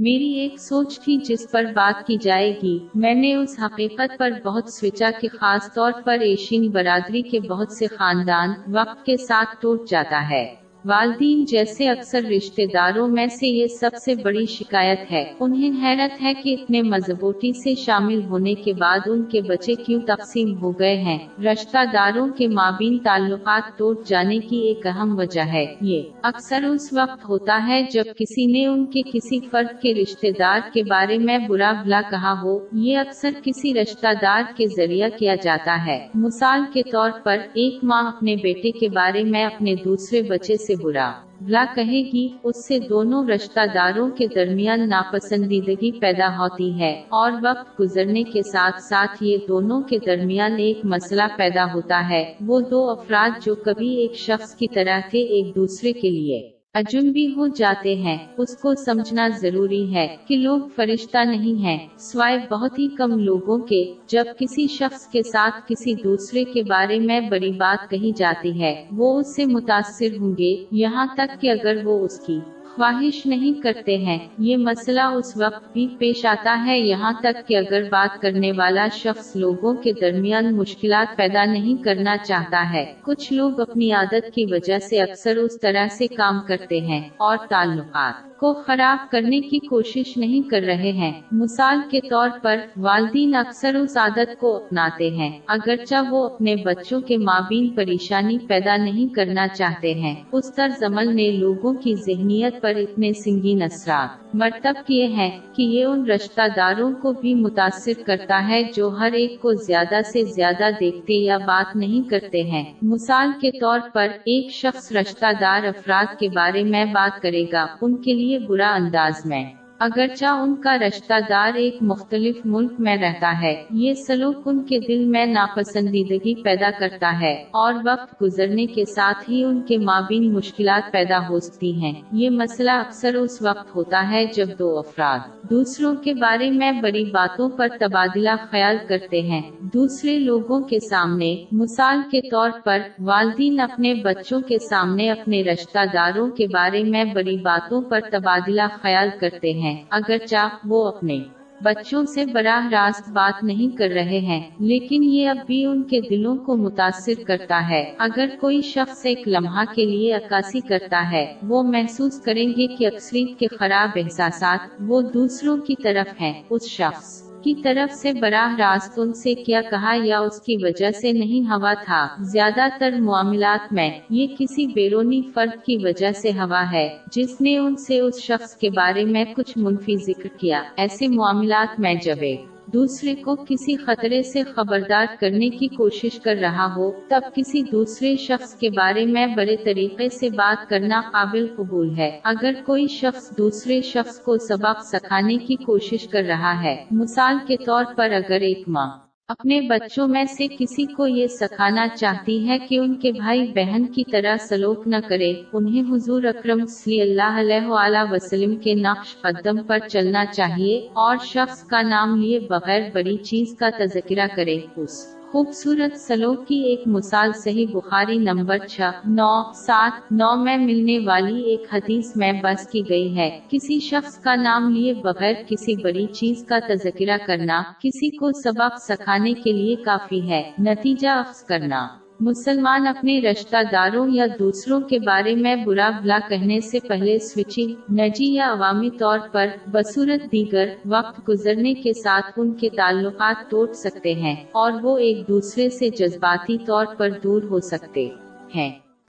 میری ایک سوچ تھی جس پر بات کی جائے گی۔ میں نے اس حقیقت پر بہت سوچا کہ خاص طور پر ایشین برادری کے بہت سے خاندان وقت کے ساتھ ٹوٹ جاتا ہے۔ والدین جیسے اکثر رشتہ داروں میں سے یہ سب سے بڑی شکایت ہے۔ انہیں حیرت ہے کہ اتنے مضبوطی سے شامل ہونے کے بعد ان کے بچے کیوں تقسیم ہو گئے ہیں۔ رشتہ داروں کے مابین تعلقات ٹوٹ جانے کی ایک اہم وجہ ہے۔ یہ اکثر اس وقت ہوتا ہے جب کسی نے ان کے کسی فرد کے رشتہ دار کے بارے میں برا بھلا کہا ہو۔ یہ اکثر کسی رشتہ دار کے ذریعہ کیا جاتا ہے۔ مثال کے طور پر، ایک ماں اپنے بیٹے کے بارے میں اپنے دوسرے بچے سے برا بلا کہے گی اس سے دونوں رشتہ داروں کے درمیان ناپسندیدگی پیدا ہوتی ہے اور وقت گزرنے کے ساتھ ساتھ یہ دونوں کے درمیان ایک مسئلہ پیدا ہوتا ہے۔ وہ دو افراد جو کبھی ایک شخص کی طرح تھے ایک دوسرے کے لیے۔ اجنبی ہو جاتے ہیں۔ اس کو سمجھنا ضروری ہے کہ لوگ فرشتہ نہیں ہیں، سوائے بہت ہی کم لوگوں کے۔ جب کسی شخص کے ساتھ کسی دوسرے کے بارے میں بڑی بات کہی جاتی ہے، وہ اس سے متاثر ہوں گے۔ یہاں تک کہ اگر وہ اس کی خواہش نہیں کرتے ہیں۔ یہ مسئلہ اس وقت بھی پیش آتا ہے یہاں تک کہ اگر بات کرنے والا شخص لوگوں کے درمیان مشکلات پیدا نہیں کرنا چاہتا ہے، کچھ لوگ اپنی عادت کی وجہ سے اکثر اس طرح سے کام کرتے ہیں اور تعلقات۔ کو خراب کرنے کی کوشش نہیں کر رہے ہیں۔ مثال کے طور پر، والدین اکثر اس عادت کو اپناتے ہیں، اگرچہ وہ اپنے بچوں کے مابین پریشانی پیدا نہیں کرنا چاہتے ہیں۔ اس طرز عمل نے لوگوں کی ذہنیت پر اتنے سنگین اثرات۔ مرتب کیے ہیں کہ یہ ان رشتہ داروں کو بھی متاثر کرتا ہے جو ہر ایک کو زیادہ سے زیادہ دیکھتے یا بات نہیں کرتے ہیں۔ مثال کے طور پر، ایک شخص رشتہ دار افراد کے بارے میں بات کرے گا، ان کے لیے برا انداز میں۔ اگرچہ ان کا رشتہ دار ایک مختلف ملک میں رہتا ہے، یہ سلوک ان کے دل میں ناپسندیدگی پیدا کرتا ہے اور وقت گزرنے کے ساتھ ہی ان کے مابین مشکلات پیدا ہو سکتی ہیں۔ یہ مسئلہ اکثر اس وقت ہوتا ہے جب دو افراد دوسروں کے بارے میں بڑی باتوں پر تبادلہ خیال کرتے ہیں۔ دوسرے لوگوں کے سامنے، مثال کے طور پر، والدین اپنے بچوں کے سامنے اپنے رشتہ داروں کے بارے میں بڑی باتوں پر تبادلہ خیال کرتے ہیں۔ ہیں۔ اگرچہ وہ اپنے بچوں سے براہ راست بات نہیں کر رہے ہیں، لیکن یہ اب بھی ان کے دلوں کو متاثر کرتا ہے۔ اگر کوئی شخص ایک لمحہ کے لیے عکاسی کرتا ہے، وہ محسوس کریں گے کہ اکثریت کے خراب احساسات وہ دوسروں کی طرف ہیں۔ اس شخص کی طرف سے براہ راست ان سے کیا کہا یا اس کی وجہ سے نہیں ہوا تھا؟ زیادہ تر معاملات میں یہ کسی بیرونی فرد کی وجہ سے ہوا ہے، جس نے ان سے اس شخص کے بارے میں کچھ منفی ذکر کیا۔ ایسے معاملات میں جب ایک دوسرے کو کسی خطرے سے خبردار کرنے کی کوشش کر رہا ہو، تب کسی دوسرے شخص کے بارے میں بڑے طریقے سے بات کرنا قابل قبول ہے۔ اگر کوئی شخص دوسرے شخص کو سبق سکھانے کی کوشش کر رہا ہے، مثال کے طور پر اگر ایک ماں اپنے بچوں میں سے کسی کو یہ سکھانا چاہتی ہے کہ ان کے بھائی بہن کی طرح سلوک نہ کرے، انہیں حضور اکرم صلی اللہ علیہ وآلہ وسلم کے نقش قدم پر چلنا چاہیے اور شخص کا نام لیے بغیر بڑی چیز کا تذکرہ کرے، اس خوبصورت سلوک کی ایک مثال صحیح بخاری نمبر چھ، نو، سات، نو میں ملنے والی ایک حدیث میں بس کی گئی ہے۔ کسی شخص کا نام لیے بغیر کسی بڑی چیز کا تذکرہ کرنا، کسی کو سبق سکھانے کے لیے کافی ہے۔ نتیجہ اخذ کرنا۔ مسلمان اپنے رشتہ داروں یا دوسروں کے بارے میں برا بھلا کہنے سے پہلے سوئچنگ نجی یا عوامی طور پر بصورت دیگر وقت گزرنے کے ساتھ ان کے تعلقات توڑ سکتے ہیں اور وہ ایک دوسرے سے جذباتی طور پر دور ہو سکتے ہیں۔